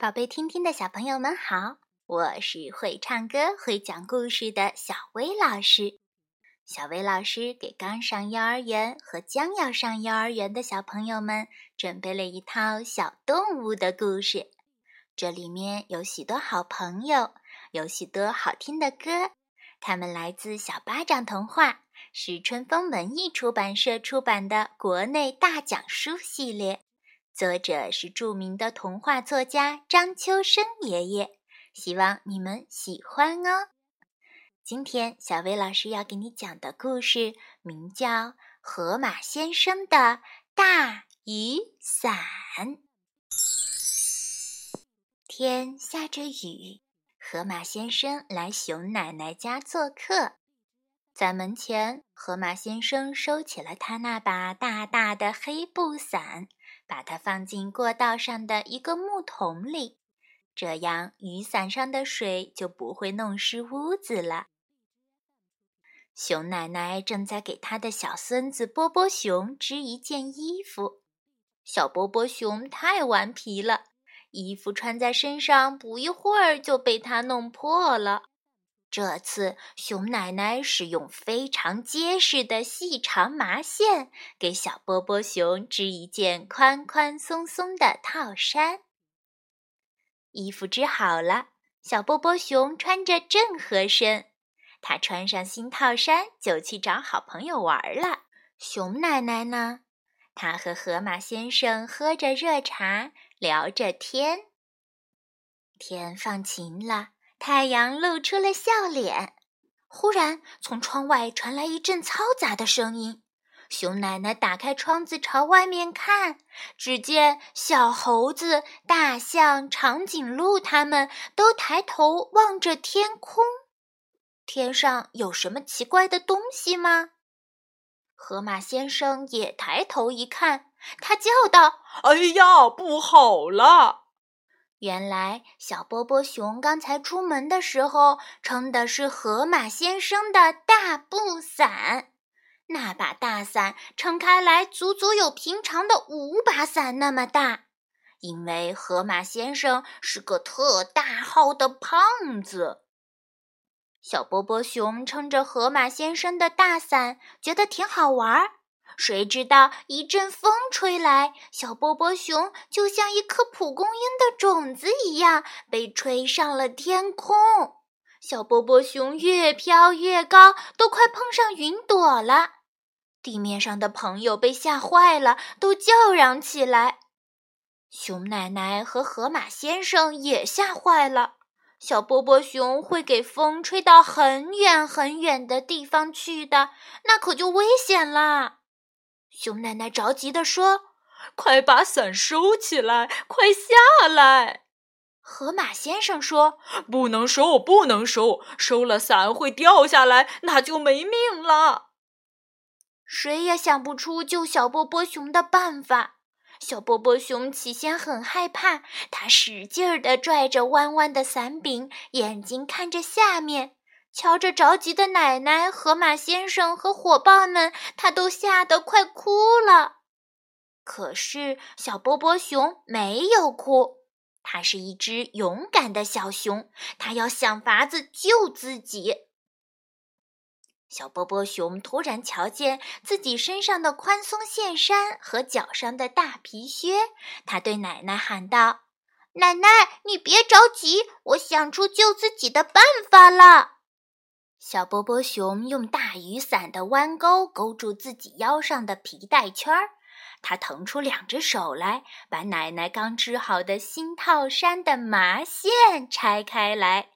宝贝，听听的小朋友们好，我是会唱歌、会讲故事的小薇老师。小薇老师给刚上幼儿园和将要上幼儿园的小朋友们准备了一套小动物的故事，这里面有许多好朋友，有许多好听的歌。它们来自小巴掌童话，是春风文艺出版社出版的国内大讲书系列。作者是著名的童话作家张秋生爷爷，希望你们喜欢哦。今天小薇老师要给你讲的故事名叫《河马先生的大雨伞》。天下着雨，河马先生来熊奶奶家做客，在门前，河马先生收起了他那把大大的黑布伞。把它放进过道上的一个木桶里，这样雨伞上的水就不会弄湿屋子了。熊奶奶正在给她的小孙子波波熊织一件衣服。小波波熊太顽皮了，衣服穿在身上不一会儿就被它弄破了。这次，熊奶奶使用非常结实的细长麻线，给小波波熊织一件宽宽松松的套衫。衣服织好了，小波波熊穿着正合身。他穿上新套衫，就去找好朋友玩了。熊奶奶呢？她和河马先生喝着热茶，聊着天。天放晴了。太阳露出了笑脸。忽然，从窗外传来一阵嘈杂的声音。熊奶奶打开窗子朝外面看，只见小猴子、大象、长颈鹿他们都抬头望着天空。天上有什么奇怪的东西吗？河马先生也抬头一看，他叫道：“哎呀，不好了！”原来，小波波熊刚才出门的时候撑的是河马先生的大布伞，那把大伞撑开来足足有平常的五把伞那么大。因为河马先生是个特大号的胖子，小波波熊撑着河马先生的大伞，觉得挺好玩儿。谁知道一阵风吹来，小波波熊就像一颗蒲公英的种子一样被吹上了天空。小波波熊越飘越高，都快碰上云朵了。地面上的朋友被吓坏了，都叫嚷起来。熊奶奶和河马先生也吓坏了。小波波熊会给风吹到很远很远的地方去的，那可就危险了。熊奶奶着急地说：“快把伞收起来，快下来！”河马先生说：“不能收，不能收，收了伞会掉下来，那就没命了。”谁也想不出救小波波熊的办法。小波波熊起先很害怕，他使劲儿地拽着弯弯的伞柄，眼睛看着下面。瞧着着急的奶奶、河马先生和伙伴们，他都吓得快哭了。可是小波波熊没有哭，它是一只勇敢的小熊，它要想法子救自己。小波波熊突然瞧见自己身上的宽松线衫和脚上的大皮靴，他对奶奶喊道：“奶奶，你别着急，我想出救自己的办法了。”小波波熊用大雨伞的弯钩勾住自己腰上的皮带圈儿，他腾出两只手来，把奶奶刚织好的新套衫的麻线拆开来。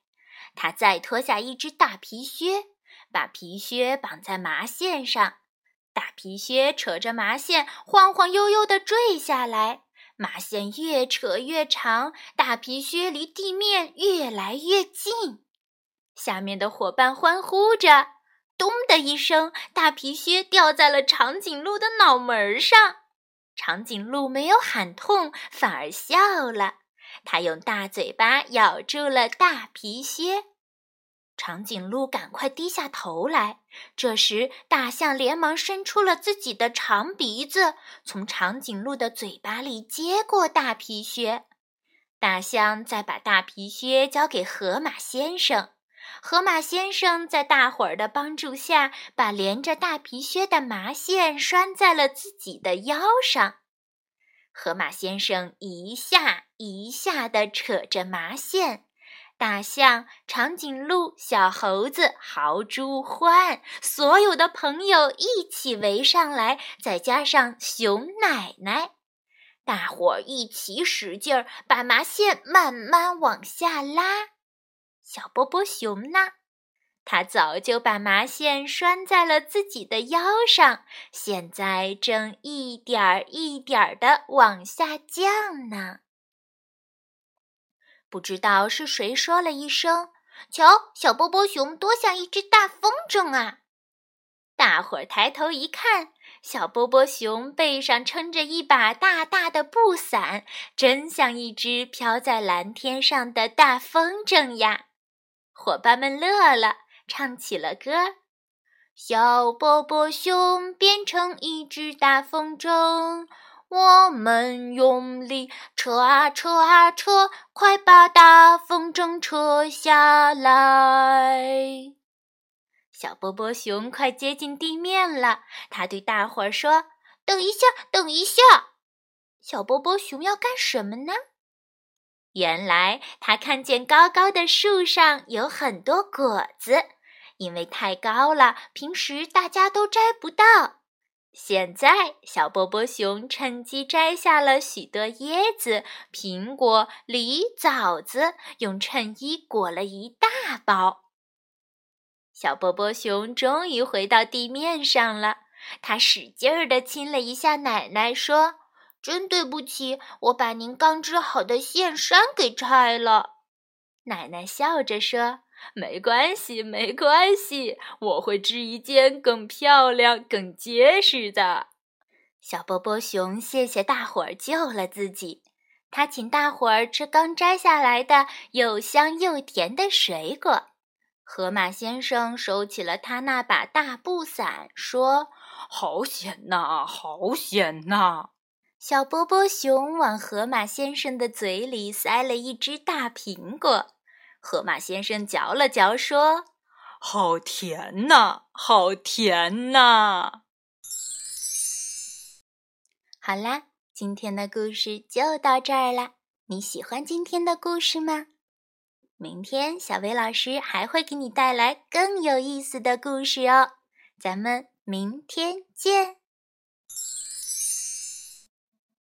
他再脱下一只大皮靴，把皮靴绑在麻线上，大皮靴扯着麻线晃晃悠悠地坠下来。麻线越扯越长，大皮靴离地面越来越近。下面的伙伴欢呼着，咚的一声，大皮靴掉在了长颈鹿的脑门上。长颈鹿没有喊痛，反而笑了。它用大嘴巴咬住了大皮靴。长颈鹿赶快低下头来。这时，大象连忙伸出了自己的长鼻子，从长颈鹿的嘴巴里接过大皮靴。大象再把大皮靴交给河马先生，河马先生在大伙儿的帮助下，把连着大皮靴的麻线拴在了自己的腰上。河马先生一下一下地扯着麻线，大象、长颈鹿、小猴子、豪猪、獾，所有的朋友一起围上来，再加上熊奶奶，大伙儿一起使劲儿，把麻线慢慢往下拉。小波波熊呢？它早就把麻线拴在了自己的腰上，现在正一点儿一点儿的往下降呢。不知道是谁说了一声：“瞧，小波波熊多像一只大风筝啊！”大伙儿抬头一看，小波波熊背上撑着一把大大的布伞，真像一只飘在蓝天上的大风筝呀！伙伴们乐了。唱起了歌，小波波熊变成一只大风筝，我们用力扯啊扯啊扯，快把大风筝扯下来。小波波熊快接近地面了，他对大伙儿说：“等一下，等一下！”小波波熊要干什么呢？原来他看见高高的树上有很多果子。因为太高了，平时大家都摘不到。现在，小波波熊趁机摘下了许多椰子、苹果、梨、枣子，用衬衣裹了一大包。小波波熊终于回到地面上了，他使劲儿地亲了一下奶奶，说：“真对不起，我把您刚织好的线衫给拆了。”奶奶笑着说。没关系，没关系，我会织一件更漂亮、更结实的。小波波熊谢谢大伙儿救了自己，他请大伙儿吃刚摘下来的又香又甜的水果。河马先生收起了他那把大布伞，说：“好险呐，好险呐！”小波波熊往河马先生的嘴里塞了一只大苹果。河马先生嚼了嚼，说：“好甜呐，好甜呐！”好啦，今天的故事就到这儿了。你喜欢今天的故事吗？明天小薇老师还会给你带来更有意思的故事哦。咱们明天见。